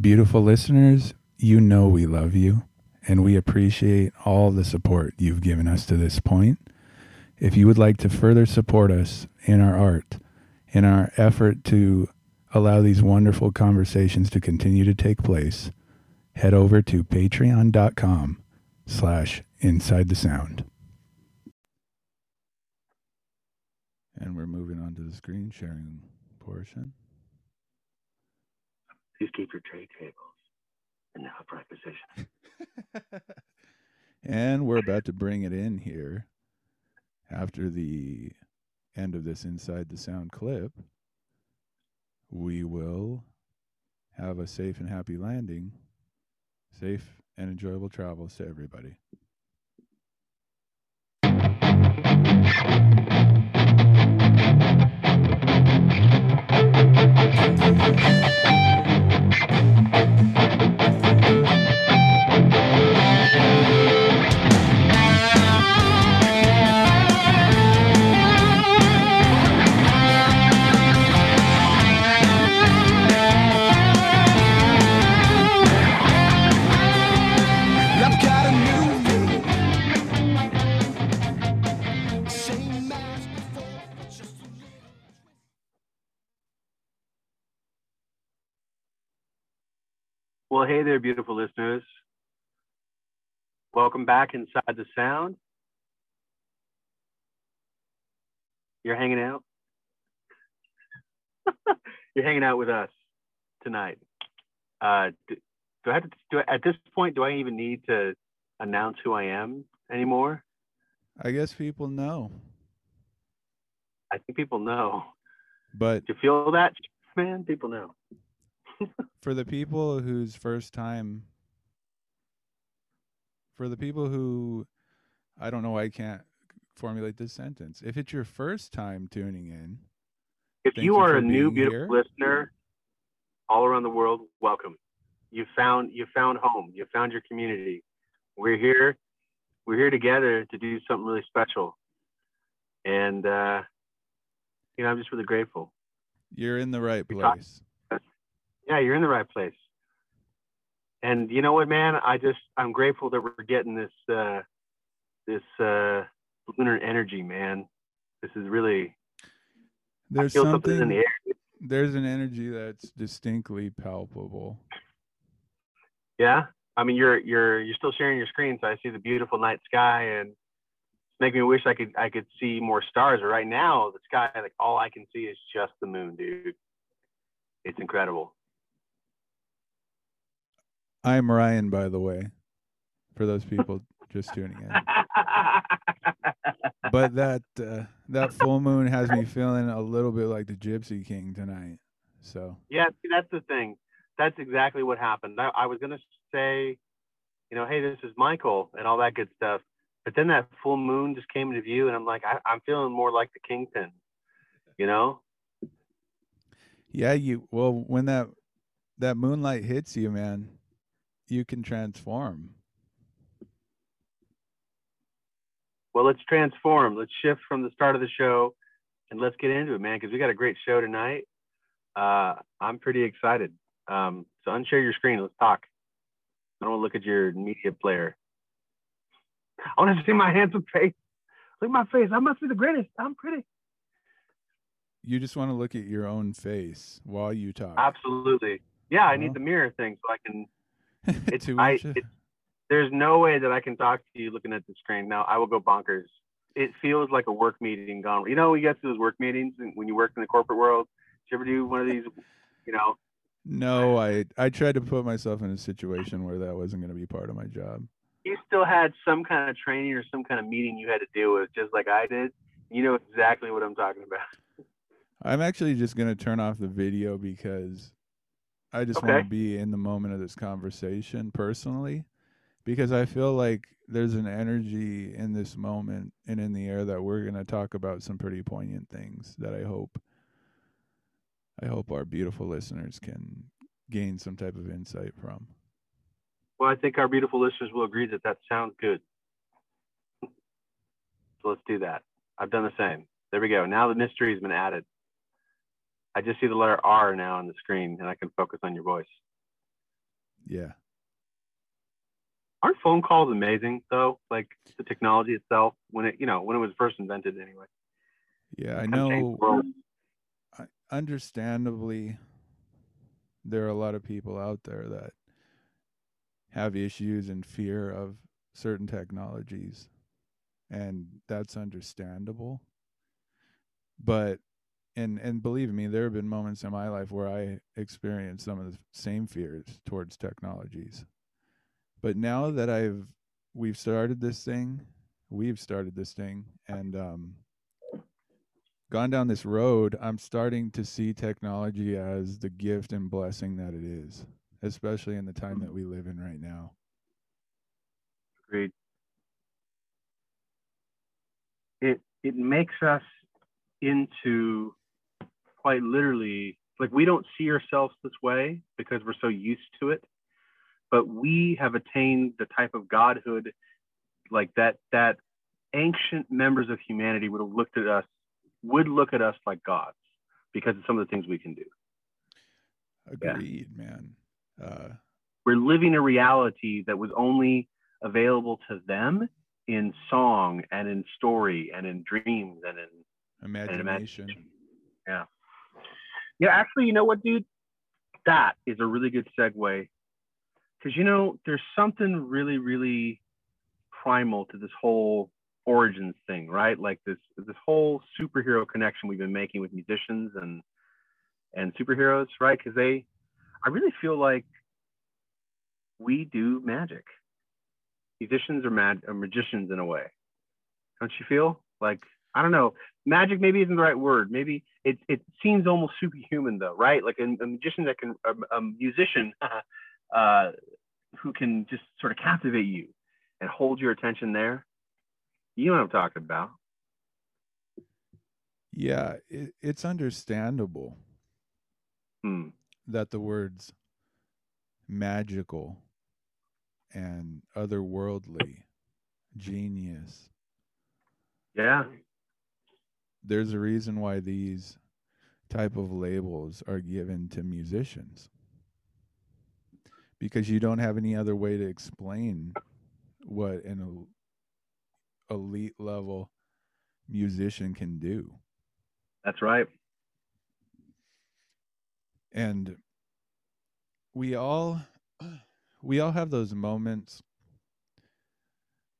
Beautiful listeners, you know we love you and we appreciate all the support you've given us to this point. If you would like to further support us in our art, in our effort to allow these wonderful conversations to continue to take place, head over to patreon.com slash inside the sound. And we're moving on to the screen sharing portion. Please keep your tray tables in the upright position. and we're about to bring it in here after the end of this Inside the Sound clip. We will have a safe and happy landing, safe and enjoyable travels to everybody. Well, hey there, beautiful listeners. Welcome back inside the sound. You're hanging out. You're hanging out with us tonight. Uh, do, do I have to do I, at this point? Do I even need to announce who I am anymore? I guess people know, I think people know. but Do you feel that, man? People know. For the people whose first time for the people who I don't know why I can't formulate this sentence. If it's your first time tuning in, If you are a new beautiful here. listener all around the world, welcome. You found you found home. You found your community. We're here. We're here together to do something really special. And uh, you know, I'm just really grateful. you're in the right place. Yeah, you're in the right place. And you know what, man? I just I'm grateful that we're getting this uh, this uh, lunar energy, man. This is really There's feel something in the air. there's an energy that's distinctly palpable. Yeah. I mean, you're you're you're still sharing your screen, so I see the beautiful night sky, and it's making me wish I could I could see more stars. But right now, the sky, like all I can see is just the moon, dude. It's incredible. I'm Ryan, by the way, for those people just tuning in. But that uh, that full moon has me feeling a little bit like the Gypsy King tonight. So yeah, see, that's the thing. That's exactly what happened. I, I was gonna say, you know, hey, this is Michael and all that good stuff. But then that full moon just came into view, and I'm like, I, I'm feeling more like the Kingpin. You know? yeah, you well when that that moonlight hits you, man, you can transform. Well, let's transform. Let's shift from the start of the show and let's get into it, man, because we got a great show tonight. Uh, I'm pretty excited. Um, so unshare your screen. Let's talk. I don't want to look at your media player. I want to see my handsome face. Look at my face. I must be the greatest. I'm pretty. You just want to look at your own face while you talk. Absolutely. Yeah, I need the mirror thing so I can. It's I. there's no way that I can talk to you looking at the screen. Now I will go bonkers. It feels like a work meeting gone. You know, you get to those work meetings when you work in the corporate world. Did you ever do one of these? You know, no, I I tried to put myself in a situation where that wasn't going to be part of my job. you still had some kind of training or some kind of meeting you had to deal with, just like I did. You know exactly what I'm talking about. I'm actually just going to turn off the video because I just Okay. want to be in the moment of this conversation personally because I feel like there's an energy in this moment and in the air that we're going to talk about some pretty poignant things that I hope I hope our beautiful listeners can gain some type of insight from. Well, I think our beautiful listeners will agree that that sounds good. So let's do that. I've done the same. There we go. Now the mystery has been added. I just see the letter R now on the screen, and I can focus on your voice. Yeah. Aren't phone calls amazing though? Like the technology itself, when it you know when it was first invented anyway. Yeah, I Kinda changed the know. I- understandably there are a lot of people out there that have issues and fear of certain technologies and that's understandable but and and believe me there have been moments in my life where i experienced some of the same fears towards technologies but now that i've we've started this thing we've started this thing and um gone down this road, I'm starting to see technology as the gift and blessing that it is, especially in the time that we live in right now. Agreed. It it makes us into quite literally like we don't see ourselves this way because we're so used to it, but we have attained the type of godhood like that that ancient members of humanity would have looked at us would look at us like gods because of some of the things we can do. Yeah. Agreed, man. Uh, we're living a reality that was only available to them in song and in story and in dreams and in and imagination. Yeah. Yeah, actually, you know what, dude? That is a really good segue. Because, you know, there's something really, really primal to this whole origins thing, right? Like this this whole superhero connection we've been making with musicians and and superheroes, right? Because they I really feel like we do magic. Musicians are mad are magicians in a way. Don't you feel? Like, I don't know. Magic maybe isn't the right word. Maybe it, it seems almost superhuman though, right? Like a, a magician that can a, a musician uh, who can just sort of captivate you and hold your attention there. You know what I'm talking about. Yeah, it, it's understandable Hmm. that the words magical and otherworldly, genius, Yeah. There's a reason why these type of labels are given to musicians because you don't have any other way to explain what an elite level musician can do That's right. and we all we all have those moments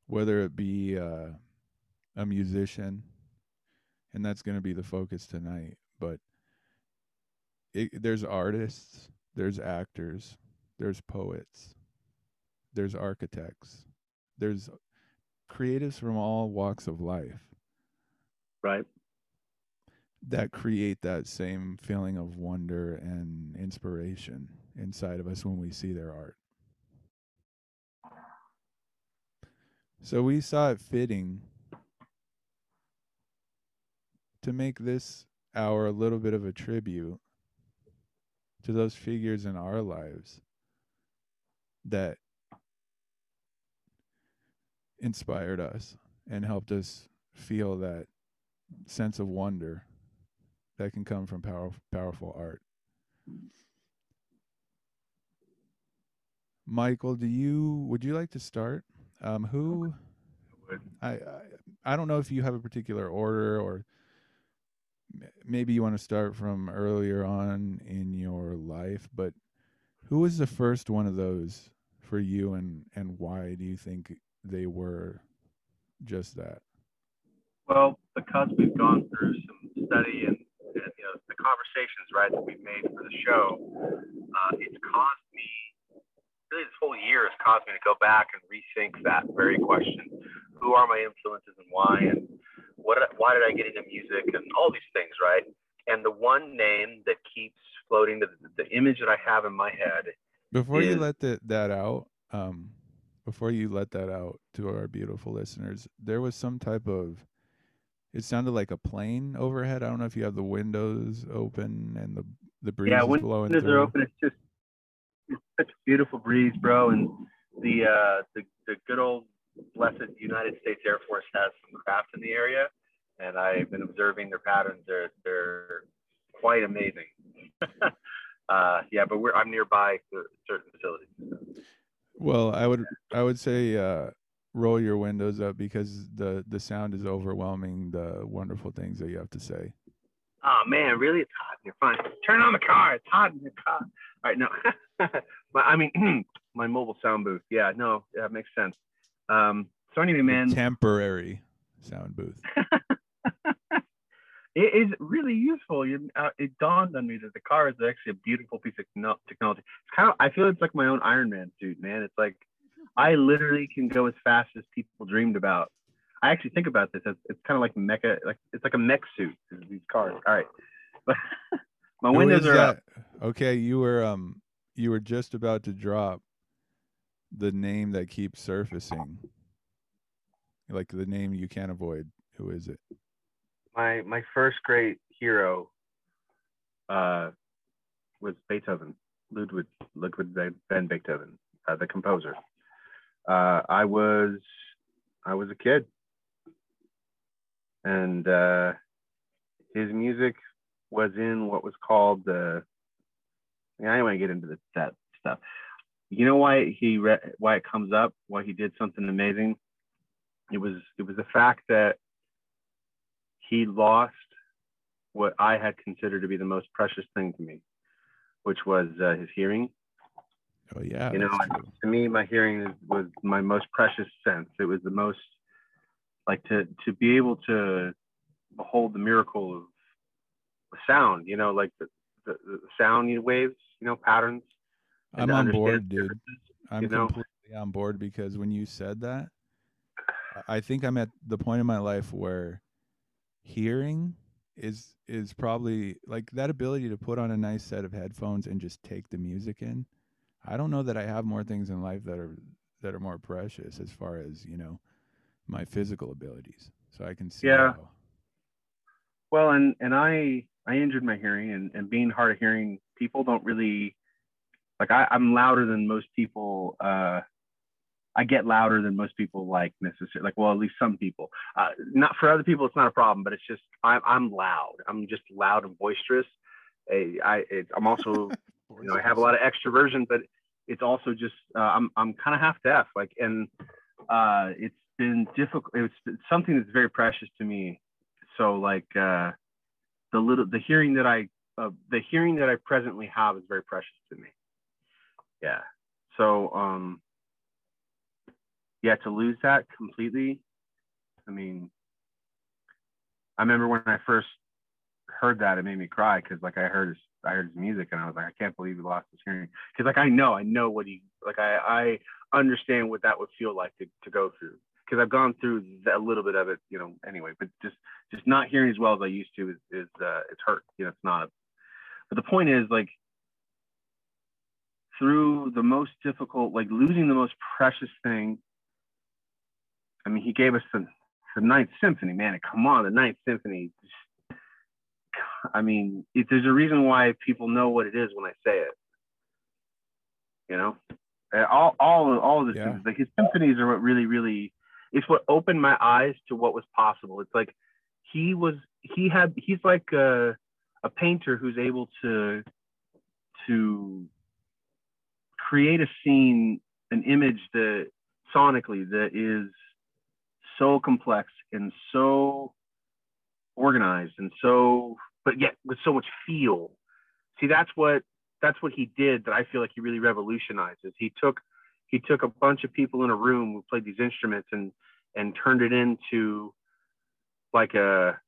whether it be uh, a musician and that's going to be the focus tonight but it, there's artists there's actors there's poets there's architects there's creatives from all walks of life Right. that create that same feeling of wonder and inspiration inside of us when we see their art. So we saw it fitting to make this hour a little bit of a tribute to those figures in our lives that inspired us and helped us feel that sense of wonder that can come from power, powerful art. Michael, do you would you like to start? Um, who. I, I I don't know if you have a particular order or maybe you want to start from earlier on in your life, but who was the first one of those for you and and why do you think they were just that? Well, because we've gone through some study and, and you know the conversations right that we've made for the show, uh, it's caused me really this whole year has caused me to go back and rethink that very question: Who are my influences and why? And what? Why did I get into music and all these things, right? And the one name that keeps floating, the, the image that I have in my head, Before you let the, that out, um, before you let that out to our beautiful listeners, there was some type of. It sounded like a plane overhead. I don't know if you have the windows open and the the breeze yeah, is blowing windows through. are open. It's just it's such a beautiful breeze, bro. And the uh, the the good old blessed United States Air Force has some craft in the area, and I've been observing their patterns. They're they're quite amazing. Uh, yeah, but we're I'm nearby to certain facilities. Well, I would I would say uh, roll your windows up because the the sound is overwhelming the wonderful things that you have to say. Oh man, really? It's hot in here. Fine. Turn on the car. It's hot in the car. All right, no. but I mean, my mobile sound booth. Yeah, no, that makes sense. Um, so anyway, man, temporary sound booth. it is really useful. You, uh, it dawned on me that the car is actually a beautiful piece of technology. It's kind of, I feel it's like my own Iron Man suit, man. It's like I literally can go as fast as people dreamed about. I actually think about this as it's kind of like mecha, like it's like a mech suit. These cars. All right, but my Who windows are up. Okay, you were um you were just about to drop the name that keeps surfacing. Like the name you can't avoid. Who is it? my my first great hero uh, was Beethoven, Ludwig Ludwig van Beethoven, uh, the composer. Uh, I was I was a kid, and uh, his music was in what was called the. I don't want to get into the, that stuff. You know why he re- why it comes up? Why he did something amazing? It was it was the fact that he lost what I had considered to be the most precious thing to me, which was uh, his hearing. Oh yeah, You know. To me, my hearing is, was my most precious sense. It was the most like to to be able to behold the miracle of sound. You know, like the the, the sound waves. You know, patterns. I'm on board, dude. I'm you know? completely on board because when you said that, I- I think I'm at the point in my life where hearing is is probably like that ability to put on a nice set of headphones and just take the music in. I don't know that I have more things in life that are that are more precious as far as, you know, my physical abilities. So I can see Yeah. how Well, and and I I injured my hearing, and and being hard of hearing, people don't really like. I, I'm louder than most people. Uh, I get louder than most people like necessarily. Like, well, at least some people. Uh, not for other people, it's not a problem, but it's just I'm I'm loud. I'm just loud and boisterous. I, I it, I'm also you know I have a lot of extroversion, but it's also just uh, I'm I'm kind of half deaf. Like, and uh, it's been difficult. It's, it's something that's very precious to me. So like uh, the little the hearing that I uh, the hearing that I presently have is very precious to me. Yeah. So um, yeah, to lose that completely. I mean, I remember when I first heard that, it made me cry because like I heard his I heard his music and I was like, I can't believe he lost his hearing. Because like I know, I know what he like I I understand what that would feel like to, to go through. Because I've gone through a little bit of it, you know, anyway. But just just not hearing as well as I used to is is uh, it's hurt. You know, it's not. But the point is like through the most difficult, like losing the most precious thing. I mean, he gave us the, the Ninth Symphony, man. Come on, the Ninth Symphony. I mean, it, there's a reason why people know what it is when I say it. You know, all all all of this Yeah. like his symphonies are what really really it's what opened my eyes to what was possible. It's like he was he had he's like a, a painter who's able to to create a scene, an image that sonically that is so complex and so organized and so but yet with so much feel. See, that's what that's what he did that I feel like he really revolutionizes. He took he took a bunch of people in a room who played these instruments and and turned it into like a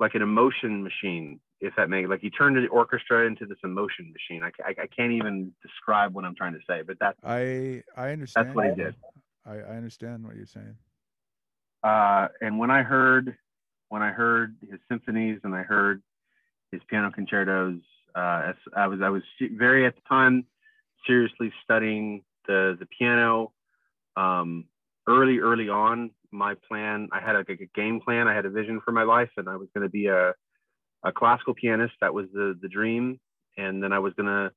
like an emotion machine if that makes like he turned the orchestra into this emotion machine I, I, I can't even describe what i'm trying to say but that's I I understand. That's what he you. did. I, I understand what you're saying. uh and when i heard when i heard his symphonies and i heard his piano concertos uh as i was i was very at the time seriously studying the the piano um early early on my plan i had a, a game plan i had a vision for my life and i was going to be a a classical pianist. That was the the dream. And then i was to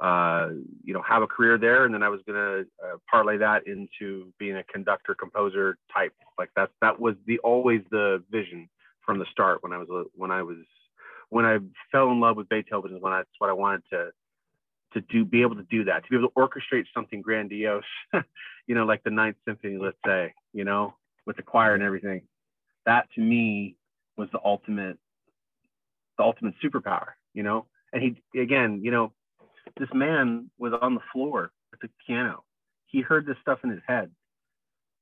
uh, you know have a career there. And then i was to uh, parlay that into being a conductor composer type. Like that that was the always the vision from the start when i was when i was when I fell in love with Beethoven is when I, that's what I wanted to to do be able to do that to be able to orchestrate something grandiose you know like the ninth symphony let's say you know with the choir and everything. That to me was the ultimate the ultimate superpower you know? And he again you know this man was on the floor at the piano. He heard this stuff in his head.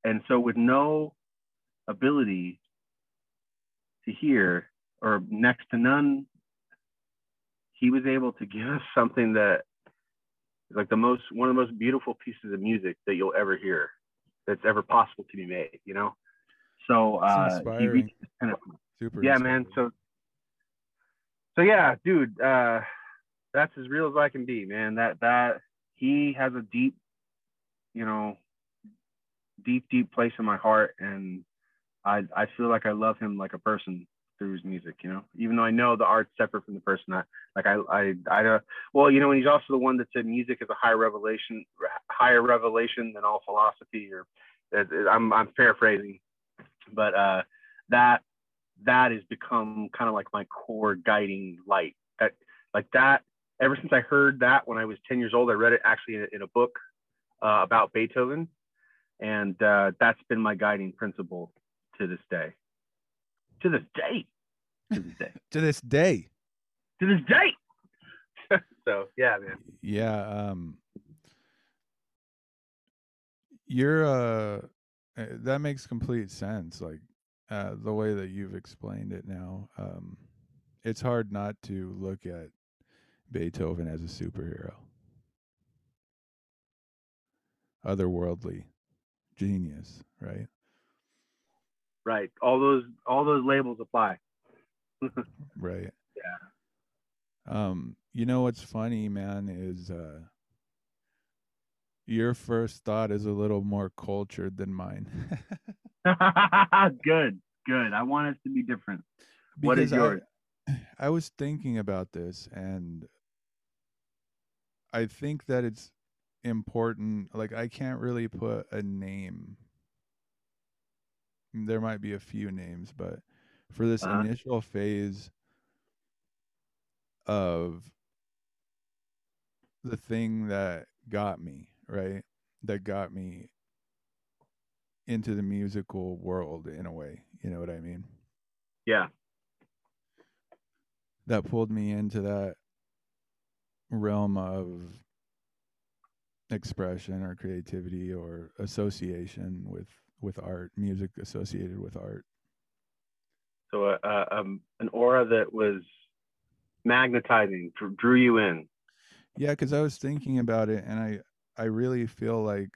And so with no ability to hear or next to none he was able to give us something that like the most one of the most beautiful pieces of music that you'll ever hear that's ever possible to be made you know? So uh he reached kind of Super. yeah man. so so yeah dude uh that's as real as i can be man. That that he has a deep you know deep deep place in my heart and i i feel like i love him like a person through his music you know? Even though i know the art's separate from the person i like i i i uh, well you know and he's also the one that said music is a higher revelation higher revelation than all philosophy or i'm i'm paraphrasing but uh that that has become kind of like my core guiding light. That, like that, ever since I heard that when I was 10 years old, I read it actually in, a- in a book uh, about Beethoven. And uh, that's been my guiding principle to this day. To this day. To this day. to this day. to this day. so, yeah, man. Yeah. Um. You're uh, uh, that makes complete sense. Like uh, the way that you've explained it now. Um, it's hard not to look at Beethoven as a superhero, otherworldly genius, right? Right. All those all those labels apply. Right. Yeah. Um, you know what's funny, man, is uh your first thought is a little more cultured than mine. good. Good. I want us to be different. What is Because I- I was thinking about this and I think that it's important like I can't really put a name. There might be a few names, but for this Uh-huh. initial phase of the thing that got me, right? That got me into the musical world in a way, you know what I mean? Yeah. that pulled me into that realm of expression or creativity or association with with art music associated with art So uh, uh, um, an aura that was magnetizing drew you in. yeah because i was thinking about it and i i really feel like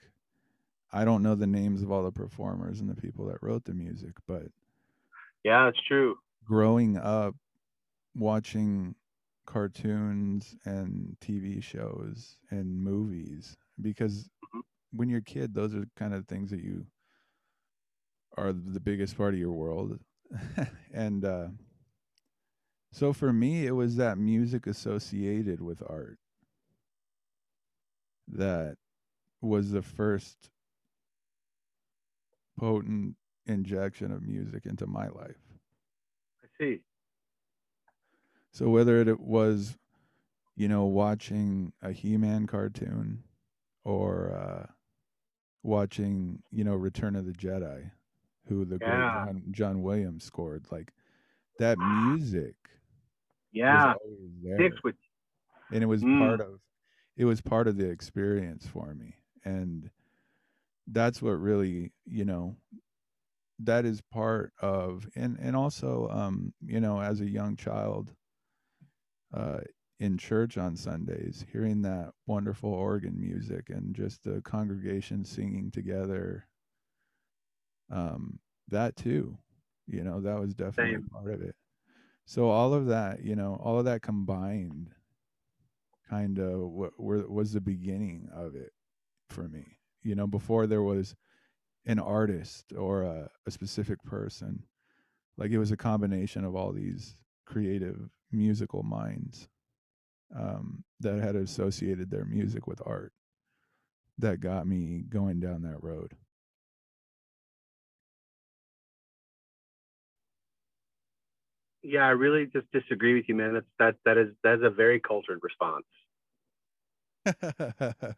i don't know the names of all the performers and the people that wrote the music but Yeah, it's true. growing up watching cartoons and TV shows and movies because Mhm. when you're a kid those are kind of things that you are the biggest part of your world and uh so for me it was that music associated with art that was the first potent injection of music into my life I see. So whether it was, you know, watching a He-Man cartoon or uh, watching, you know, Return of the Jedi, who the Yeah. great John, John Williams scored, like that music Yeah, was always there, sticks with and it was Mm. part of it was part of the experience for me, and that's what really, you know, that is part of, and and also, um, you know, as a young child, uh, in church on Sundays, hearing that wonderful organ music and just the congregation singing together. Um, that too, you know, that was definitely Same. part of it. So all of that, you know, all of that combined, kind of what was the beginning of it for me. You know, before there was an artist or a, a specific person, like it was a combination of all these creative musical minds um, that had associated their music with art that got me going down that road. Yeah, I really just disagree with you, man. That's that that is that is a very cultured response.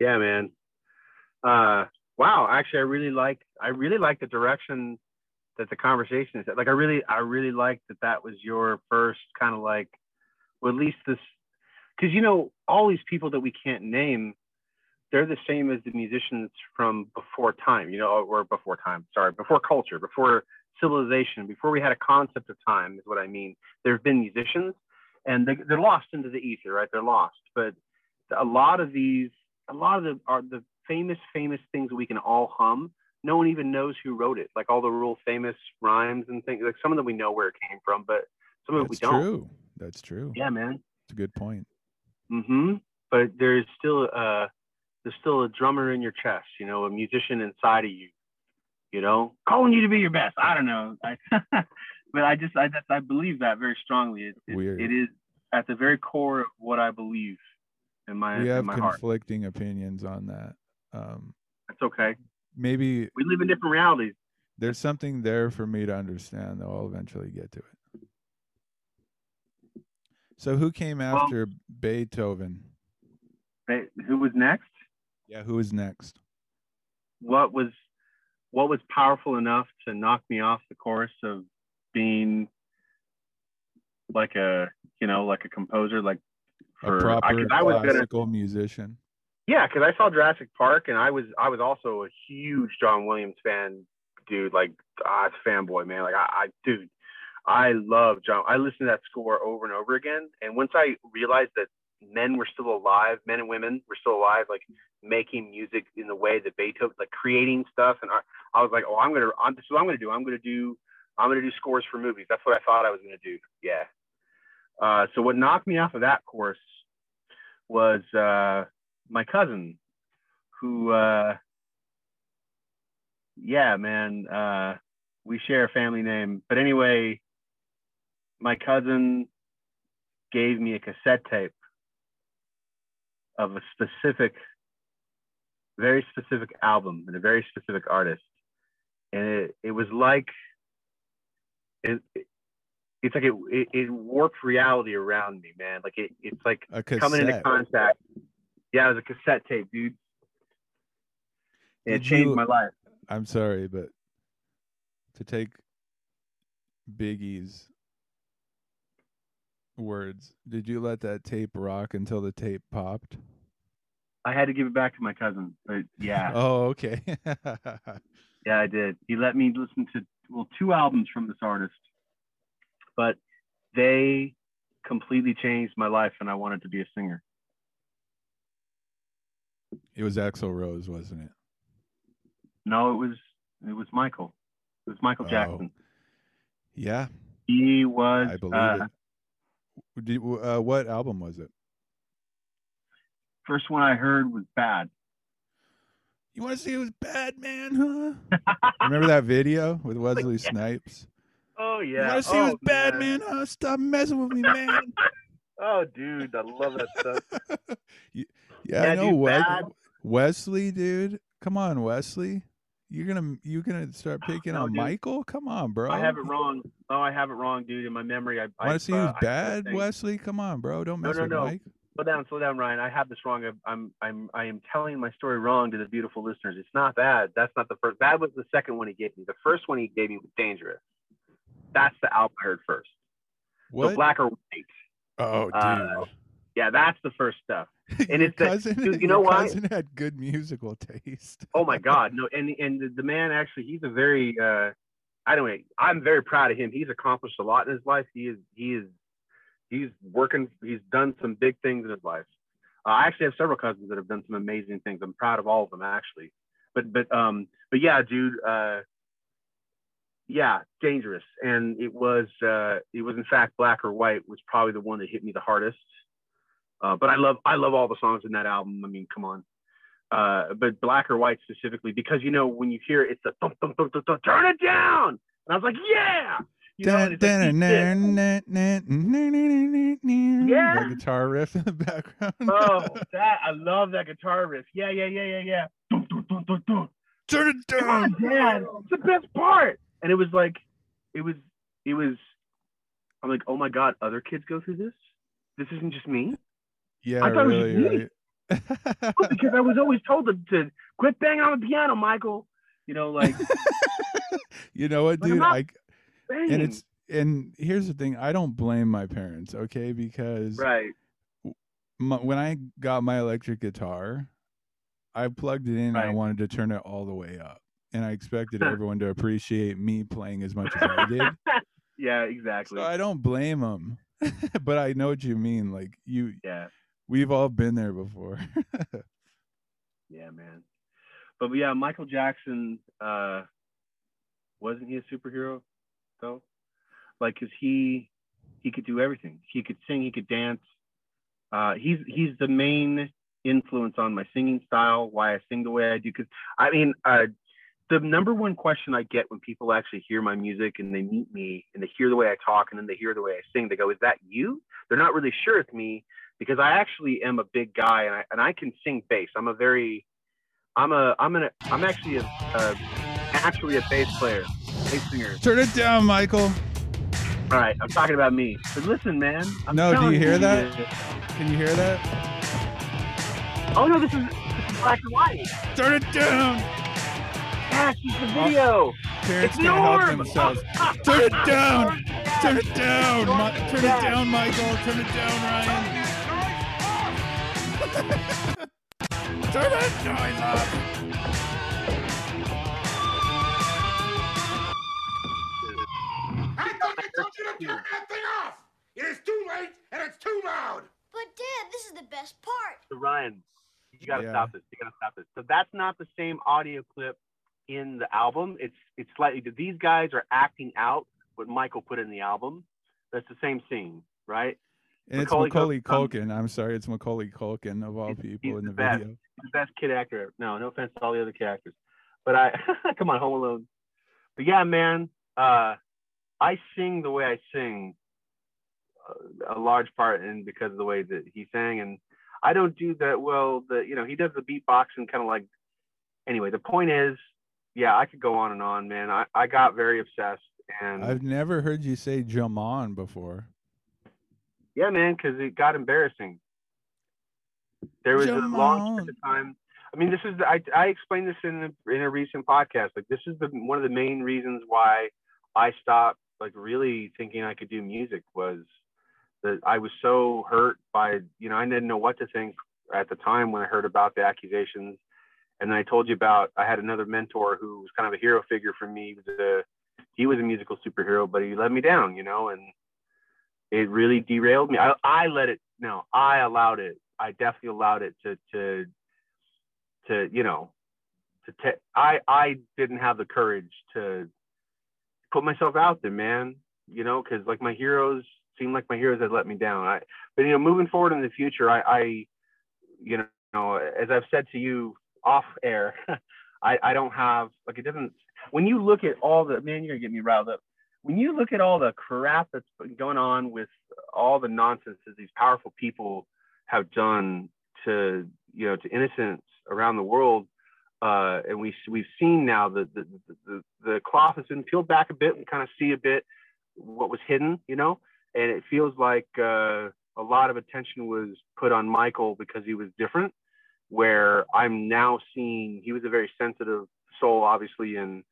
Yeah, man. Uh, wow. Actually, I really like I really like the direction that the conversation is. at. Like, I really I really like that that was your first kind of like, well, at least this, because you know all these people that we can't name, they're the same as the musicians from before time. You know, or before time. Sorry, before culture, before civilization, before we had a concept of time is what I mean. There have been musicians, and they, they're lost into the ether, right? They're lost, but a lot of these a lot of the are the famous famous things that we can all hum no one even knows who wrote it like all the real famous rhymes and things like some of them we know where it came from but some of it we don't true. That's true. yeah man It's a good point. Mm-hmm. but there's still uh there's still a drummer in your chest you know a musician inside of you you know calling you to be your best i don't know I, but i just i i believe that very strongly it, it, it is at the very core of what i believe in my we in have my heart conflicting opinions on that. Um, that's okay maybe we live in different realities there's something there for me to understand, though. I'll eventually get to it. So, who came Well- after Beethoven? Hey, who was next Yeah, who is next? what was what was powerful enough to knock me off the course of being like a you know like a composer like A for I, proper 'cause I was gonna classical musician. yeah because i saw jurassic park and i was i was also a huge john williams fan dude like ah, fanboy man like I, I dude i love john i listened to that score over and over again and once i realized that men were still alive men and women were still alive like making music in the way that beethoven like creating stuff. And i, I was like oh i'm gonna I'm, this is what i'm gonna do. I'm gonna do i'm gonna do scores for movies. That's what i thought i was gonna do. Yeah. Uh, so what knocked me off of that course was uh, my cousin who uh yeah man uh we share a family name. But anyway my cousin gave me a cassette tape of a specific very specific album and a very specific artist and it, it was like it, it it's like it, it it warped reality around me man like it it's like coming into contact. Yeah, it was a cassette tape, dude. And it changed you- my life. I'm sorry, but to take Biggie's words, did you let that tape rock until the tape popped? I had to give it back to my cousin, but yeah, Oh, okay. yeah, I did. He let me listen to well two albums from this artist, but they completely changed my life, and I wanted to be a singer. it was Axl Rose, wasn't it? No, it was it was Michael. It was Michael Oh, Jackson. Yeah, He was. I believe uh, it. Did, uh, what album was it? First one I heard was bad. You want to see it was bad, man? Huh? Remember that video with Wesley Snipes? Oh yeah. You yeah. want to see it oh, was bad, man? Huh? Stop messing with me, man. Oh, dude, I love that stuff. yeah, Yeah, I know dude, Wes-. Wesley, dude. Come on, Wesley. You're gonna you're gonna start picking No, on dude. Michael? Come on, bro. I have it wrong. Oh, I have it wrong, dude. In my memory, I. Want to see uh, who's bad, Wesley? Come on, bro. Don't No, mess no, with no. Mike. Slow down, slow down, Ryan. I have this wrong. I'm, I'm, I'm, I am telling my story wrong to the beautiful listeners. It's not bad. That's not the first. Bad was the second one he gave me. The first one he gave me was dangerous. That's the album I heard first. What? So black or white. oh, dude. uh, Yeah, that's the first stuff. and it's that- cousin, dude, you know why? cousin had good musical taste. Oh my God, no. And and the, the man actually, he's a very. uh I don't know. I'm very proud of him. He's accomplished a lot in his life. He is. He is. He's working. He's done some big things in his life. Uh, I actually have several cousins that have done some amazing things. I'm proud of all of them actually. But but um but yeah, dude. Uh, yeah, dangerous. And it was uh, it was in fact black or white was probably the one that hit me the hardest. Uh, but I love I love all the songs in that album. I mean, come on. Uh, but black or white specifically because you know when you hear it, it's thump, turn it down, and I was like, yeah. You know, Dun, dun, dun, this." dun, dun, dun, dun, dun, dun, dun. Yeah. The guitar riff in the background. oh, that I love that guitar riff. Yeah, yeah, yeah, yeah, yeah. Dun, dun, dun, dun, dun. Turn it down. Dad. It's the best part. And it was like, it was, it was. I'm like, oh my god, other kids go through this. This isn't just me. Yeah, I thought it was really, me. right? Well, oh, because I was always told to, to quit banging on the piano, Michael. You know, like you know what, dude? I and it's and here's the thing. I don't blame my parents, okay? Because right. my, when I got my electric guitar, I plugged it in and I wanted to turn it all the way up. And I expected everyone to appreciate me playing as much as I did. Yeah, exactly. So I don't blame them. but I know what you mean. Like you yeah, we've all been there before. yeah, man. But yeah, Michael Jackson, uh, wasn't he a superhero though? Like, cause he he could do everything. He could sing. He could dance. Uh, he's he's the main influence on my singing style. Why I sing the way I do. Cause I mean, uh, the number one question I get when people actually hear my music and they meet me and they hear the way I talk and then they hear the way I sing, they go, "Is that you?" They're not really sure it's me because I actually am a big guy and I and I can sing bass. I'm a very I'm a I'm an I'm actually a, actually a bass player, bass singer. turn it down, Michael. All right, I'm talking about me. But listen, man. I'm No, do you hear that? that- Can you hear that? Oh no, this is this is black and white. Turn it down. Yes, it's the oh, video. Parents it's can't help themselves. Turn it down. Turn it down. Turn it down, Michael. Turn it down, Ryan. Turn that noise off. I thought I told you to turn that thing off! It is too late and it's too loud! But Dad, this is the best part. So Ryan, you gotta Yeah. stop this. You gotta stop this. So that's not the same audio clip in the album. It's it's slightly. These guys are acting out what Michael put in the album. That's the same scene, right? And it's Macaulay Macaulay Culkin. Culkin. I'm sorry, it's Macaulay Culkin of all He's- people he's in the the best. video. the best kid actor. ever. No, no offense to all the other kid actors, but I come on, Home Alone. But yeah, man, uh, I sing the way I sing, uh, a large part, and because of the way that he sang, and I don't do that well. The you know he does the beatboxing kind of like. Anyway, the point is, yeah, I could go on and on, man. I I got very obsessed, and I've never heard you say Jamon before. Yeah, man, because it got embarrassing. There was a long period of time. I mean, this is the, I I explained this in a, in a recent podcast. Like, this is the one of the main reasons why I stopped like really thinking I could do music was that I was so hurt by you know I didn't know what to think at the time when I heard about the accusations. And then I told you about I had another mentor who was kind of a hero figure for me. He was a he was a musical superhero, but he let me down, you know, and it really derailed me. I, I let it no, I allowed it. I definitely allowed it to to to you know to te- I I didn't have the courage to put myself out there, man. You know, because like my heroes seemed like my heroes had let me down. I but you know moving forward in the future, I I you know as I've said to you off air, I I don't have like it doesn't when you look at all the man you're gonna get me riled up when you look at all the crap that's been going on with all the nonsense that these powerful people have done to you know to innocents around the world uh, and we we've seen now that the, the, the the cloth has been peeled back a bit and kind of see a bit what was hidden you know? And it feels like uh, a lot of attention was put on Michael because he was different where I'm now seeing he was a very sensitive soul obviously and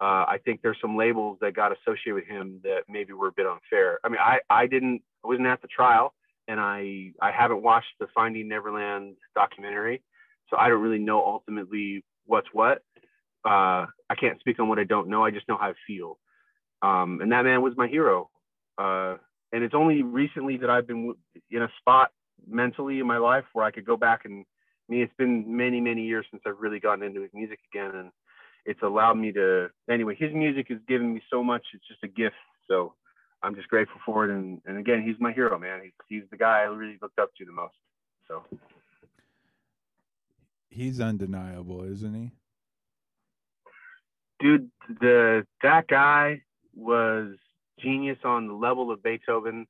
uh, I think there's some labels that got associated with him that maybe were a bit unfair. I mean, I, I didn't, I wasn't at the trial, and I, I haven't watched the Finding Neverland documentary, so I don't really know ultimately what's what. Uh, I can't speak on what I don't know. I just know how I feel. Um, and that man was my hero. Uh, and it's only recently that I've been in a spot mentally in my life where I could go back and. I mean, it's been many, many years since I've really gotten into his music again, and it's allowed me to anyway his music has given me so much it's just a gift. So i'm just grateful for it. And, and again he's my hero man. He's, he's the guy i really looked up to the most. So. He's undeniable, isn't he? dude the that guy was genius on the level of beethoven.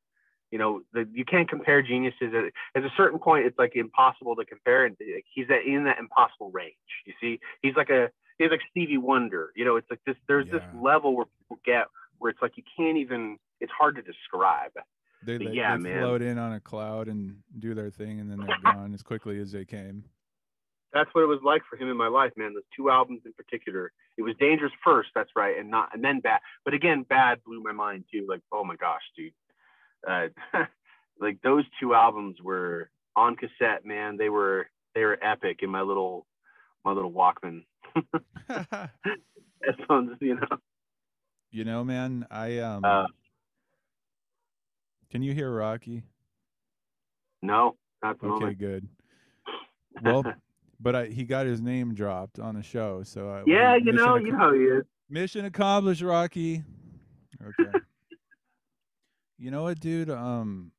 You know the, you can't compare geniuses at, at a certain point it's like impossible to compare. And he's at, in that impossible range you see? He's like a he's like Stevie Wonder. You know, it's like this. There's this level where people get where it's like you can't even. It's hard to describe. They, they, yeah, they man. float in on a cloud and do their thing, and then they're gone as quickly as they came. That's what it was like for him in my life, man. Those two albums in particular. It was dangerous first, that's right, and not and then bad. But again, bad blew my mind too. Like, oh my gosh, dude. Uh, like those two albums were on cassette, man. They were they were epic in my little my little Walkman headphones, you know. you know, man, I um. Uh, can you hear Rocky? no, not Okay, moment. good. Well, but I, he got his name dropped on the show, so I, yeah, you know, you know he is. mission accomplished, Rocky. Okay. you know what, dude? Um,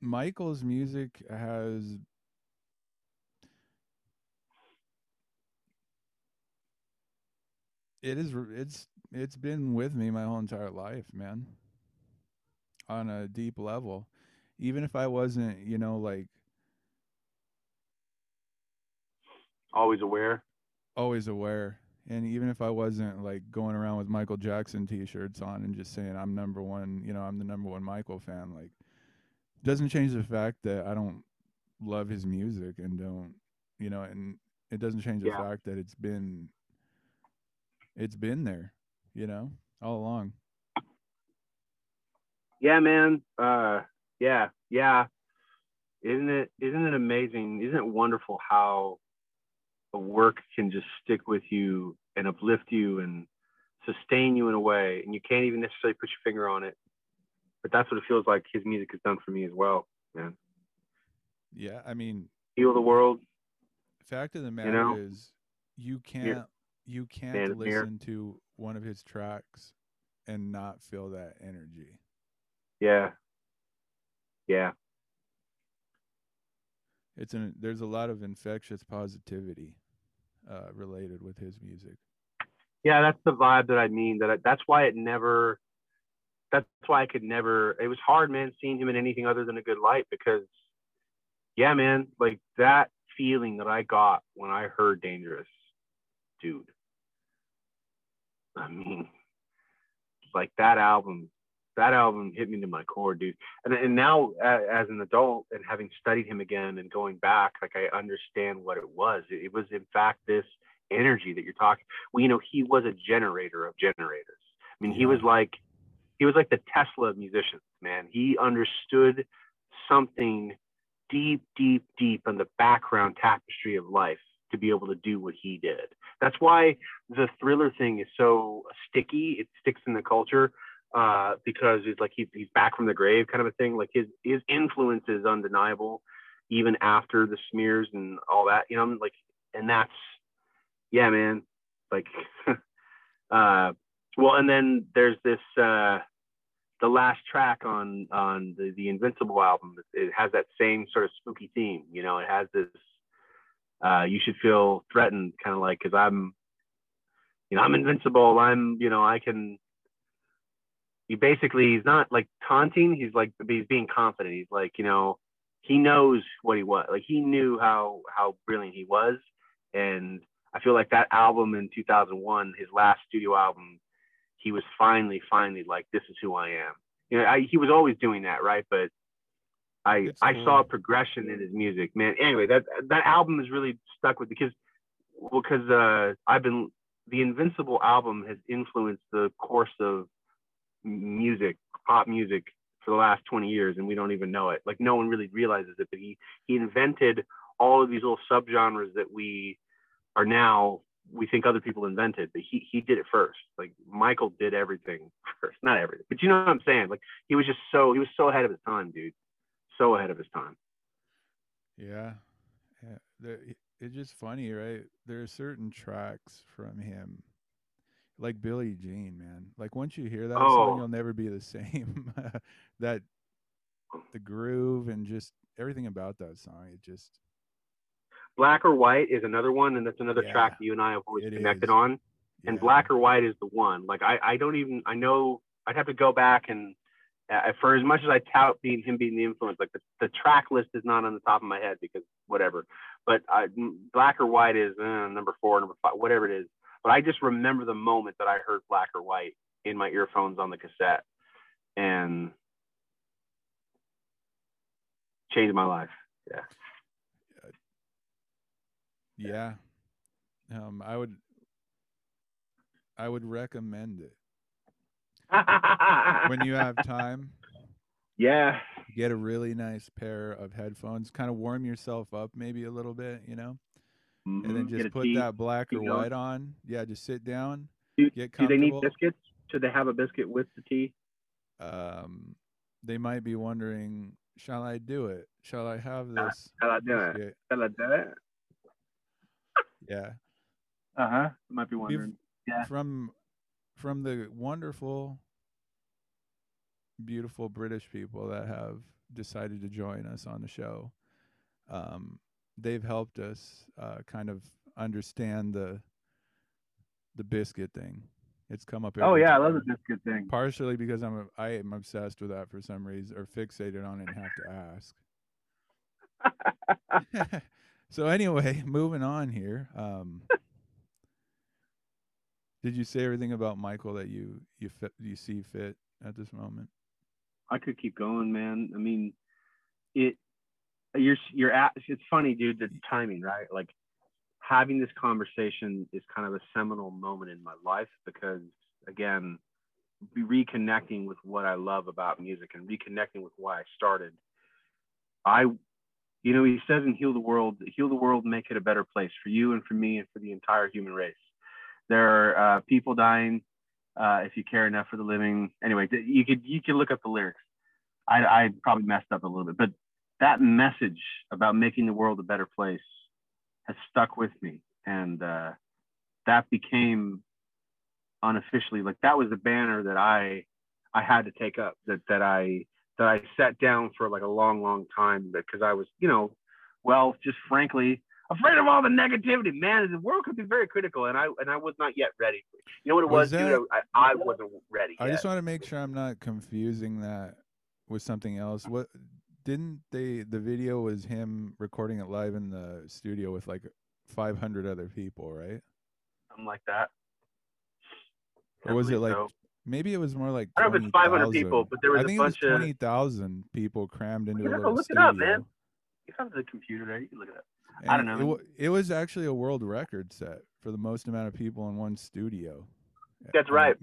Michael's music has it is it's it's been with me my whole entire life, man. On a deep level. Even if I wasn't, you know, like Always aware. always aware. And even if I wasn't like going around with Michael Jackson t-shirts on and just saying I'm number one, you know, I'm the number one Michael fan, like doesn't change the fact that I don't love his music and don't, you know, and it doesn't change the Yeah. fact that it's been it's been there, you know, all along. Yeah, man. Uh, yeah, yeah. Isn't it? Isn't it amazing? Isn't it wonderful how a work can just stick with you and uplift you and sustain you in a way, and you can't even necessarily put your finger on it. But that's what it feels like his music has done for me as well, man. Yeah, I mean, Heal the world. fact of the matter know? is you can't you can't Man of mirror. listen to one of his tracks and not feel that energy. Yeah. Yeah. it's an there's a lot of infectious positivity uh, related with his music. Yeah, that's the vibe that I mean. That I, that's why it never. That's why I could never. It was hard, man, seeing him in anything other than a good light because, yeah, man, like that feeling that I got when I heard "Dangerous," dude. I mean, like that album. That album hit me to my core, dude. And and now, as an adult and having studied him again and going back, like I understand what it was. It, it was in fact this energy that you're talking well, you know, he was a generator of generators. I mean, he was like, he was like the Tesla of musicians, man. He understood something deep, deep, deep in the background tapestry of life to be able to do what he did. That's why the thriller thing is so sticky. It sticks in the culture uh, because it's like he's, he's back from the grave kind of a thing. Like his, his influence is undeniable even after the smears and all that, you know, like, and that's, yeah, man. Like, uh, well, and then there's this, uh, the last track on on the, the Invincible album. It has that same sort of spooky theme. You know, it has this. Uh, you should feel threatened, kind of like, because I'm, you know, I'm invincible. I'm, you know, I can. He basically, he's not like taunting. He's like, he's being confident. He's like, you know, he knows what he was. Like he knew how how brilliant he was, and I feel like that album in 2001, his last studio album, he was finally, finally like, this is who I am. You know, I, he was always doing that, right? But I I cool. saw a progression in his music, man. Anyway, that that album is really stuck with because well, because uh, I've been the Invincible album has influenced the course of music, pop music for the last 20 years, and we don't even know it. Like no one really realizes it, but he he invented all of these little subgenres that we are now we think other people invented, but he he did it first. Like Michael did everything first, not everything, but you know what I'm saying. Like he was just so he was so ahead of his time, dude, so ahead of his time. Yeah, yeah. It's just funny, right? There are certain tracks from him, like Billie Jean, man. Like once you hear that Oh. song, you'll never be the same. that the groove and just everything about that song, it just Black or White is another one, and that's another Yeah, track that you and I have always connected is. on. And yeah. Black or White is the one. Like I I don't even I know I'd have to go back and for as much as I tout being him being the influence, like the, the track list is not on the top of my head because whatever. But uh, Black or White is uh, number four, number five, whatever it is. But I just remember the moment that I heard Black or White in my earphones on the cassette, and changed my life. Yeah. Yeah. Um, I would I would recommend it. When you have time, yeah, get a really nice pair of headphones, kind of warm yourself up maybe a little bit, you know, Mhm. and then just put tea, that black or keep going. white on. Yeah, just sit down, Do, get do they need biscuits? Should they have a biscuit with the tea? Um, they might be wondering, shall I do it? Shall I have Uh, this? shall I do it? Shall I do it? Yeah. Uh huh. Might be We've- wondering. Yeah. From from the wonderful, beautiful British people that have decided to join us on the show, um, they've helped us uh, kind of understand the the biscuit thing. It's come up. Oh yeah, I love the biscuit thing. Partially because I'm a, I am obsessed with that for some reason, or fixated on it and have to ask. so anyway, moving on here. Um, did you say everything about Michael that you you fit, you see fit at this moment? I could keep going, man. I mean, it. You're you're at. It's funny, dude. The timing, right? Like having this conversation is kind of a seminal moment in my life because, again, be reconnecting with what I love about music and reconnecting with why I started. I, you know, he says in "Heal the World," "Heal the world, make it a better place for you and for me and for the entire human race." There are uh, people dying uh, if you care enough for the living. Anyway, you could you could look up the lyrics. I, I probably messed up a little bit, but that message about making the world a better place has stuck with me, and uh, that became unofficially like that was the banner that I I had to take up that that I that I sat down for like a long long time because I was you know well just frankly afraid of all the negativity man the world could be very critical and I and I was not yet ready you know what it Was was, that- dude I, I wasn't ready I yet. just want to make sure I'm not confusing that with something else. What didn't they? The video was him recording it live in the studio with like 500 other people, right? something like that Or was it like so. Maybe it was more like I don't know if it's 500 people, but there was I a think bunch it was of- 20,000 people crammed into a have to little look it studio. up, man. you have the computer there you can look it up I don't know. It, it was actually a world record set for the most amount of people in one studio. Eh, that's right.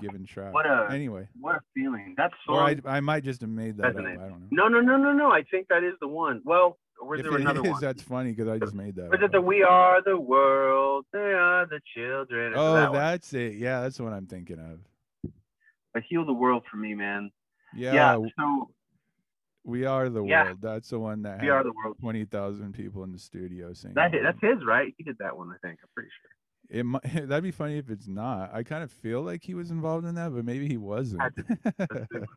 Given track. What a- anyway, what a feeling that song or I, I might just have made that up. I don't know. no no no no no I think that is the one well or was if there it another is, one that's funny because I just made that. was it the we are the world they are the children Oh, that one. that's it. Yeah, that's what I'm thinking of. but heal the world for me man Yeah, yeah, so we are the Yeah. world. That's the one that we are the world twenty thousand people in the studio singing. that, that's his right he did that one I think I'm pretty sure It might, that'd be funny if it's not. I kind of feel like he was involved in that, but maybe he wasn't.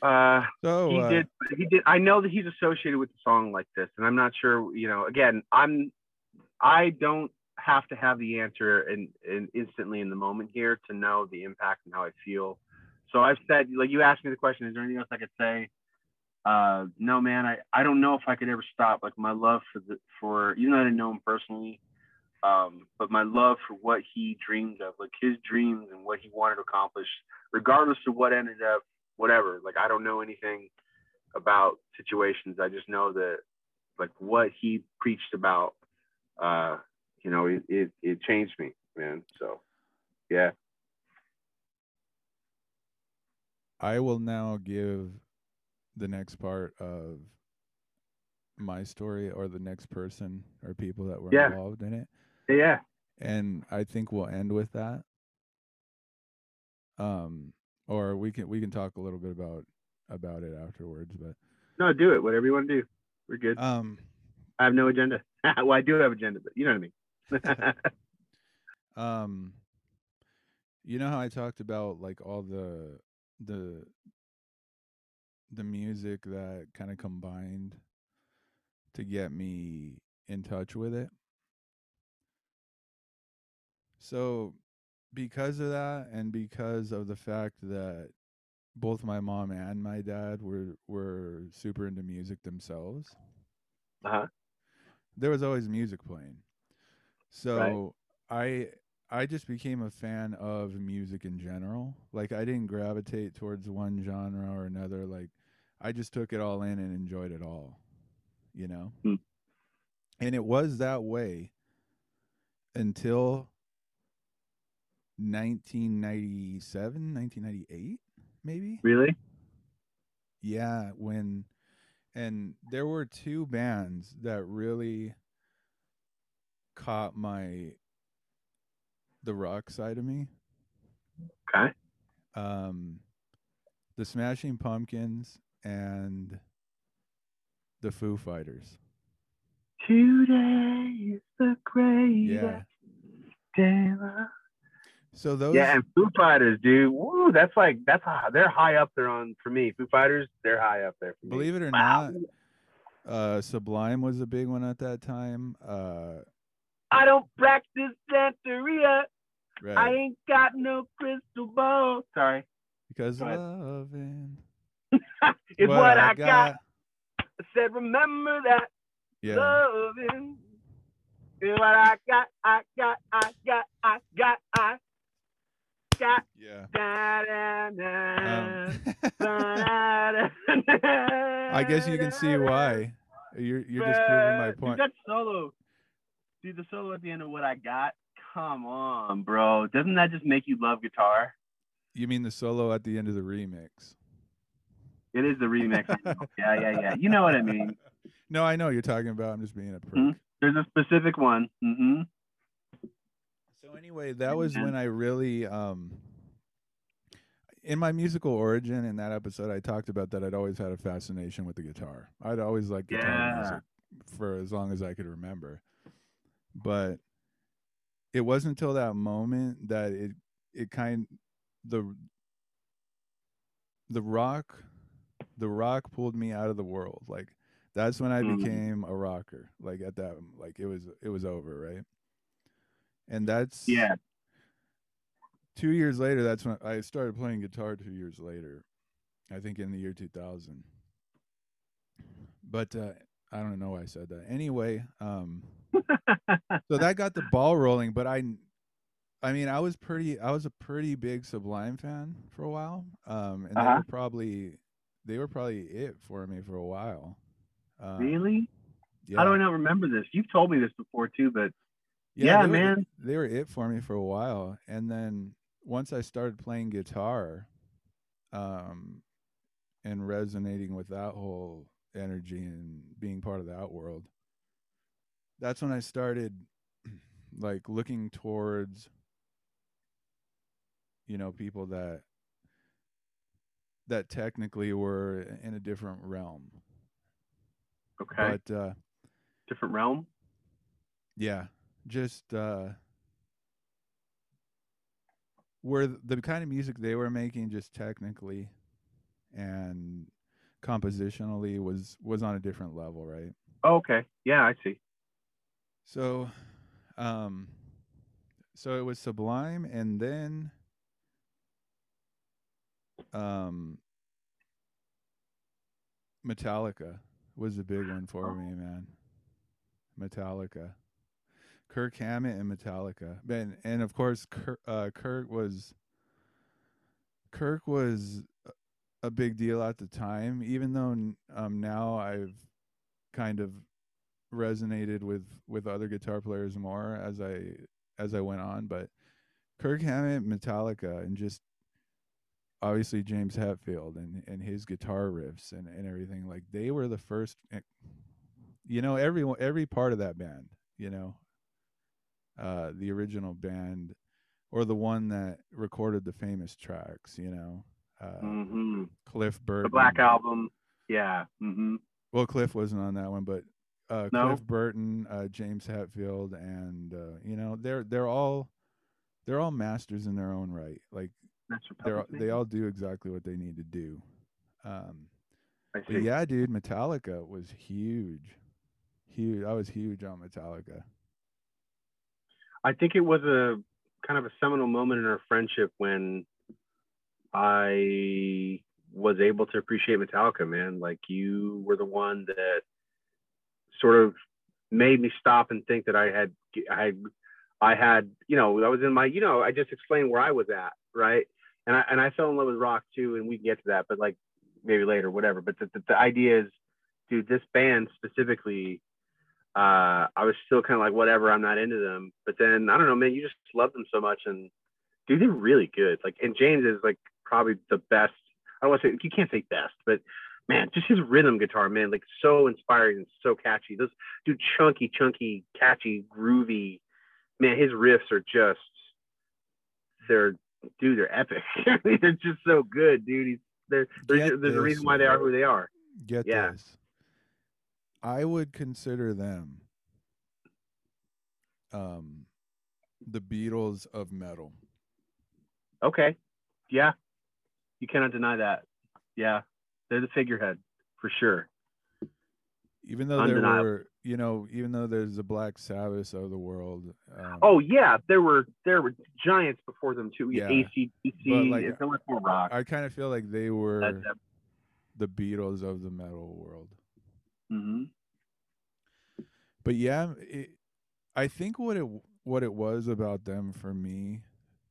Uh so he uh, did he did i know that he's associated with a song like this and i'm not sure you know again i'm i don't have to have the answer and in, instantly in the moment here to know the impact and how i feel so i've said like you asked me the question is there anything else i could say uh no man i i don't know if i could ever stop like my love for the for even though i didn't know him personally um but my love for what he dreamed of like his dreams and what he wanted to accomplish regardless of what ended up whatever. Like I don't know anything about situations. I just know that like what he preached about, uh, you know, it, it, it changed me, man. So yeah. I will now give the next part of my story or the next person or people that were Yeah. involved in it. Yeah. and I think we'll end with that. Um, or we can we can talk a little bit about about it afterwards, but No, do it. Whatever you want to do. We're good. um, I have no agenda. well, I do have agenda, but you know what I mean. um, you know how I talked about like all the the the music that kind of combined to get me in touch with it. So because of that and because of the fact that both my mom and my dad were were super into music themselves Uh-huh. there was always music playing so i i just became a fan of music in general like i didn't gravitate towards one genre or another like i just took it all in and enjoyed it all you know Hmm. and it was that way until 1997 1998 maybe Really? yeah when and there were two bands that really caught my the rock side of me Okay. um the smashing pumpkins and the foo fighters Today is the greatest yeah day so those Yeah, and Foo Fighters, dude. Woo, that's like that's a, they're high up there on for me. Foo Fighters, they're high up there for me. believe it or Wow. not uh sublime was a big one at that time uh I don't practice Santeria. I ain't got no crystal ball. Sorry. because go loving It's what, I got. I said, remember that yeah loving is what I got. I got. I got. I got. I got. yeah Da, da, da, um, da, da, I guess you can see why. You're you're just proving my Dude, point. that solo, dude, the solo at the end of what I got. Come on, bro. Doesn't that just make you love guitar? You mean the solo at the end of the remix? It is the remix. yeah, yeah, yeah. You know what I mean. No, I know you're talking about. I'm just being a prick. Mhm. There's a specific one. hmm So anyway, that was when I really um in my musical origin in that episode I talked about that I'd always had a fascination with the guitar. I'd always liked guitar Yeah. music for as long as I could remember. But it wasn't until that moment that it it kind the the rock the rock pulled me out of the world. Like that's when I Mm. became a rocker. Like at that like it was it was over, right? And that's Yeah. two years later that's when i started playing guitar two years later i think in the year 2000 but uh, i don't know why i said that anyway um so that got the ball rolling but i i mean i was pretty i was a pretty big sublime fan for a while um and they Uh-huh. were probably they were probably it for me for a while uh, really? yeah. How do I not remember this? You've told me this before too, but Yeah, they were- man. they were it for me for a while, and then once I started playing guitar, um, and resonating with that whole energy and being part of that world, that's when I started, like looking towards, you know, people that that technically were in a different realm, okay. but uh, Different realm. Yeah, just uh were the kind of music they were making just technically and compositionally was was on a different level, right? Oh, okay. Yeah, I see. So um so it was Sublime and then um Metallica was a big one for me, man. Metallica. Kirk Hammett and Metallica. And and of course Kirk, uh, Kirk was Kirk was a- a big deal at the time even though um now I've kind of resonated with with other guitar players more as I as I went on, but Kirk Hammett, Metallica, and just obviously James Hetfield and and his guitar riffs and and everything like they were the first. eh, You know, everyone every part of that band. You know, uh, the original band or the one that recorded the famous tracks. You know, uh, hmm Cliff Burton. The Black Album. Yeah. hmm Well, Cliff wasn't on that one, but uh, No? Cliff Burton, uh, James Hetfield, and uh, you know they're they're all they're all masters in their own right. Like they're they all do exactly what they need to do. Um, yeah, dude, Metallica was huge, huge. I was huge on Metallica. I think it was a kind of a seminal moment in our friendship when I was able to appreciate Metallica, man. Like you were the one that sort of made me stop and think that I had I I had, you know, I was in my, you know, I just explained where I was at, right? And I and I fell in love with rock too, and we can get to that, but like maybe later, whatever. But the, the, the idea is, dude, this band specifically, uh, I was still kind of like, whatever, I'm not into them. But then I don't know, man, you just love them so much, and dude, they're really good. Like, and James is like probably the best. I don't want to say you can't say best, but man, just his rhythm guitar, man, like so inspiring and so catchy. Those dude, chunky, chunky, catchy, groovy. Man, his riffs are just they're dude, they're epic. they're just so good, dude. He's they're, there's, a reason why they are who they are. Get Yeah. this. I would consider them um the Beatles of metal. Okay. Yeah. You cannot deny that. Yeah. They're the figurehead for sure. Even though there Undeniable. were, you know, even though there's the Black Sabbath of the world. Um, Oh yeah, there were there were giants before them too. Yeah. ACDC, like, it's much more rock. I kind of feel like they were the Beatles of the metal world. Mhm. But yeah, it, I think what it what it was about them for me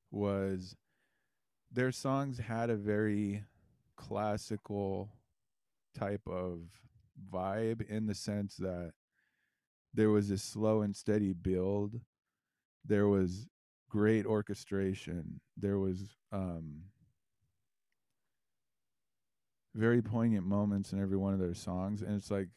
was their songs had a very classical type of vibe in the sense that there was a slow and steady build. There was great orchestration. There was um very poignant moments in every one of their songs and it's like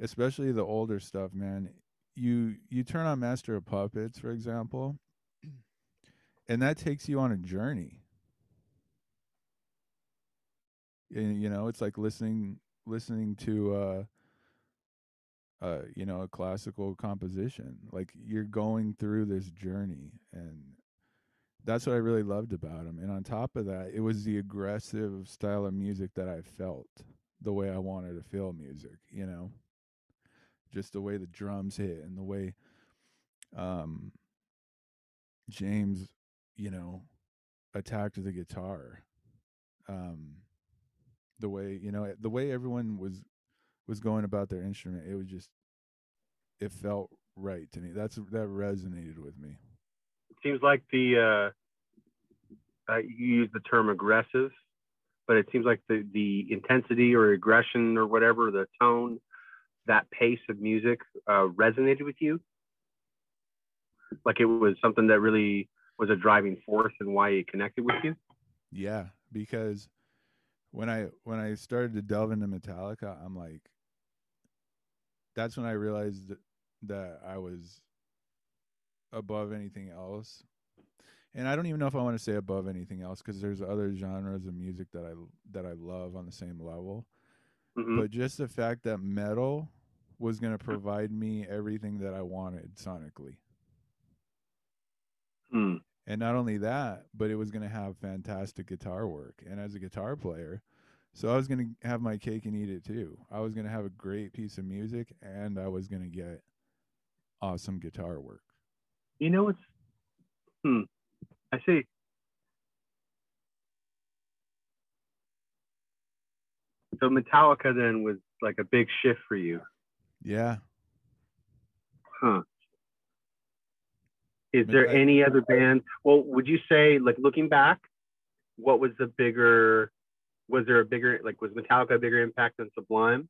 especially the older stuff, man. You you turn on Master of Puppets, for example, and that takes you on a journey. And, you know, it's like listening listening to uh uh you know, a classical composition. Like you're going through this journey and that's what I really loved about him. And on top of that, it was the aggressive style of music that I felt the way I wanted to feel music, you know just the way the drums hit and the way um James, you know, attacked the guitar. Um the way, you know, the way everyone was was going about their instrument, it was just it felt right to me. That's that resonated with me. It seems like the uh, uh, you use the term aggressive, but it seems like the the intensity or aggression or whatever the tone, that pace of music uh, resonated with you. Like it was something that really was a driving force and why it connected with you. Yeah, because when I when I started to delve into Metallica, I'm like that's when I realized that, that I was above anything else. And I don't even know if I want to say above anything else because there's other genres of music that I that I love on the same level. Mhm. But just the fact that metal was going to provide me everything that I wanted sonically. Hmm. And not only that, but it was going to have fantastic guitar work. And as a guitar player, so I was going to have my cake and eat it too. I was going to have a great piece of music and I was going to get awesome guitar work. You know what's hmm. I see. So Metallica then was like a big shift for you. Yeah. Huh. Is there any other band? Well, would you say, like looking back, what was the bigger? Was there a bigger, like, was Metallica a bigger impact than Sublime,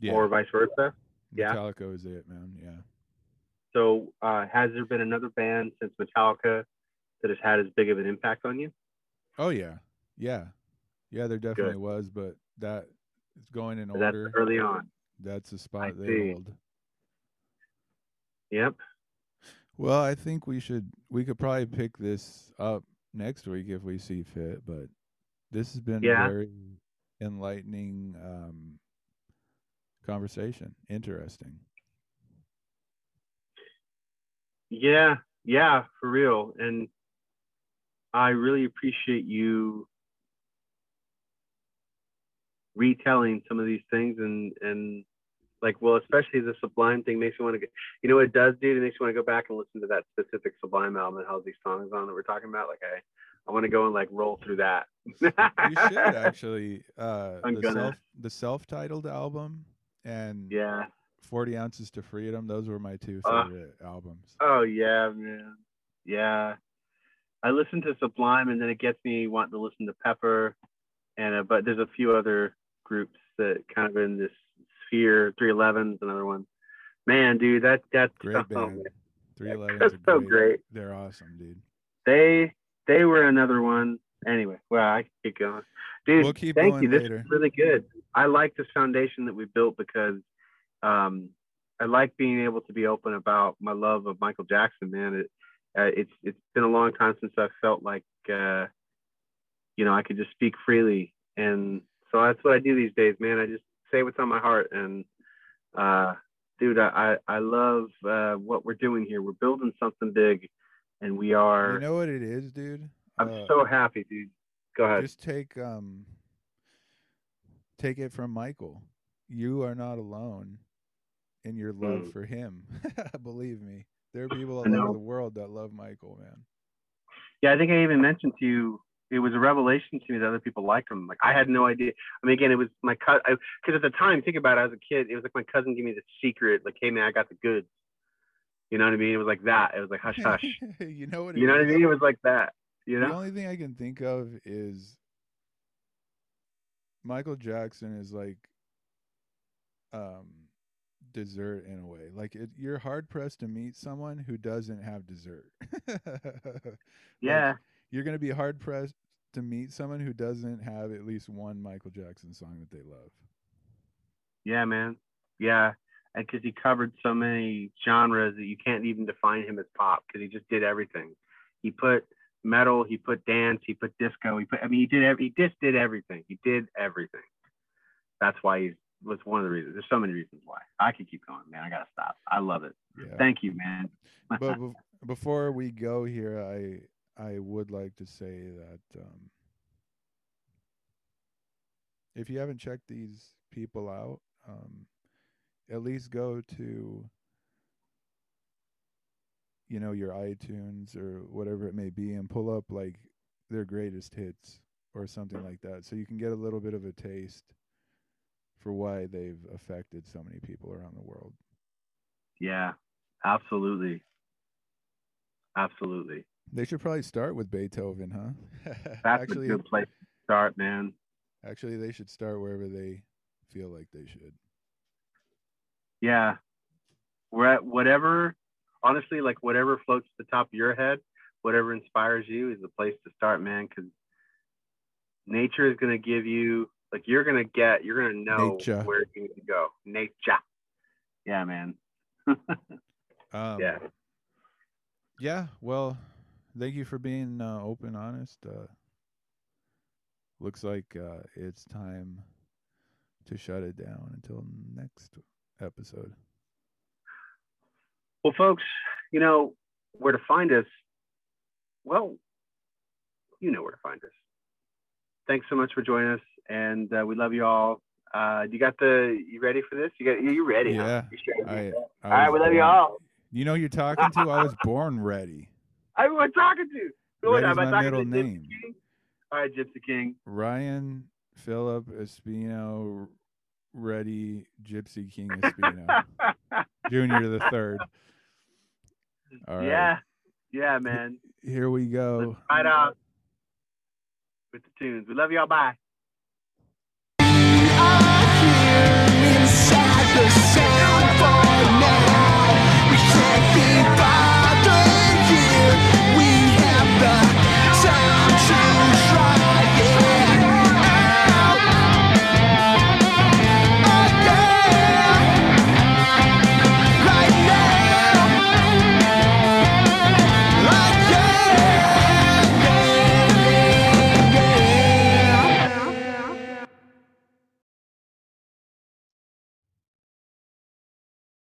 Yeah. or vice versa? yeah. Metallica was it, man. Yeah. So, uh, has there been another band since Metallica that has had as big of an impact on you? Oh yeah. Yeah. Yeah, there definitely was, but that is going in That's order. early on. That's the spot see. they hold. Yep. Well, I think we should we could probably pick this up next week if we see fit, but this has been Yeah. very enlightening um conversation. Interesting. Yeah, yeah, for real. And I really appreciate you retelling some of these things and and Like, well, especially the Sublime thing makes me want to get. You know what it does, dude? It makes me want to go back and listen to that specific Sublime album that has these songs on that we're talking about. Like, I, I want to go and like roll through that. You should actually. Uh, I'm the gonna. self the self-titled album and yeah. 40 ounces to freedom. Those were my two Uh, favorite albums. Oh yeah, man. Yeah. I listen to Sublime and then it gets me wanting to listen to Pepper, and uh, but there's a few other groups that kind of in this sphere. 311's another one. Man, dude, that that's Great oh, band. 311 That's so great. great. They're awesome, dude. They they were another one. Anyway, well, I can keep going, dude. We'll keep thank you. This later. is really good. I like this foundation that we built because um, I like being able to be open about my love of Michael Jackson. Man, it uh, it's it's been a long time since I felt like uh, you know I could just speak freely, and so that's what I do these days, man. I just say what's on my heart, and uh, dude, I I love uh, what we're doing here. We're building something big, and we are. You know what it is, dude? I'm Uh, so happy, dude. Go ahead. just take um take it from Michael. You are not alone in your love Mm. for him. Believe me. There are people all over the world that love Michael, man. Yeah, I think I even mentioned to you. It was a revelation to me that other people liked him. Like I had no idea. I mean, again, it was my cousin. Because at the time, think about it. As a kid, it was like my cousin gave me the secret. Like, hey man, I got the goods. You know what I mean? It was like that. It was like hush hush. you know what you know what I mean? It was like that. You know. The only thing I can think of is Michael Jackson is like um dessert in a way. Like it, you're hard pressed to meet someone who doesn't have dessert. Like, Yeah. You're gonna be hard pressed to meet someone who doesn't have at least one Michael Jackson song that they love. Yeah, man. Yeah. And because he covered so many genres that you can't even define him as pop because he just did everything. He put metal, he put dance, he put disco, he put, I mean, he did every, he just did everything. He did everything. That's why he's, was one of the reasons. There's so many reasons why. I could keep going, man. I got to stop. I love it. Yeah. Thank you, man. but bef- before we go here, I I would like to say that um, if you haven't checked these people out, um, at least go to you know your iTunes or whatever it may be and pull up like their greatest hits or something like that, so you can get a little bit of a taste for why they've affected so many people around the world. yeah, absolutely. Absolutely. They should probably start with Beethoven, huh? That's actually, a good place to start, man. Actually, they should start wherever they feel like they should. Yeah. We're at whatever, honestly, like whatever floats the top of your head, whatever inspires you is the place to start, man. Because nature is going to give you, like, you're going to get, you're going to know Nature. where you need to go. Nature. Yeah, man. Um, yeah. Yeah. Well, thank you for being uh, open, honest. Uh, looks like uh, it's time to shut it down until next episode. Well, folks, you know where to find us. Well, you know where to find us. Thanks so much for joining us, and uh, we love you all. Uh, you got the? You ready for this? You got? You ready? huh? Yeah, You sure? I, I all right, we love you all. You know, who you're talking to. I was born ready. I was talking to. Who am I my talking middle to Gypsy name. King? All right, Gypsy King. Ryan Philip Espino, ready Gypsy King Espino, Junior the third. All right, Yeah, yeah, man. here we go. ride out with the tunes. We love y'all. Bye.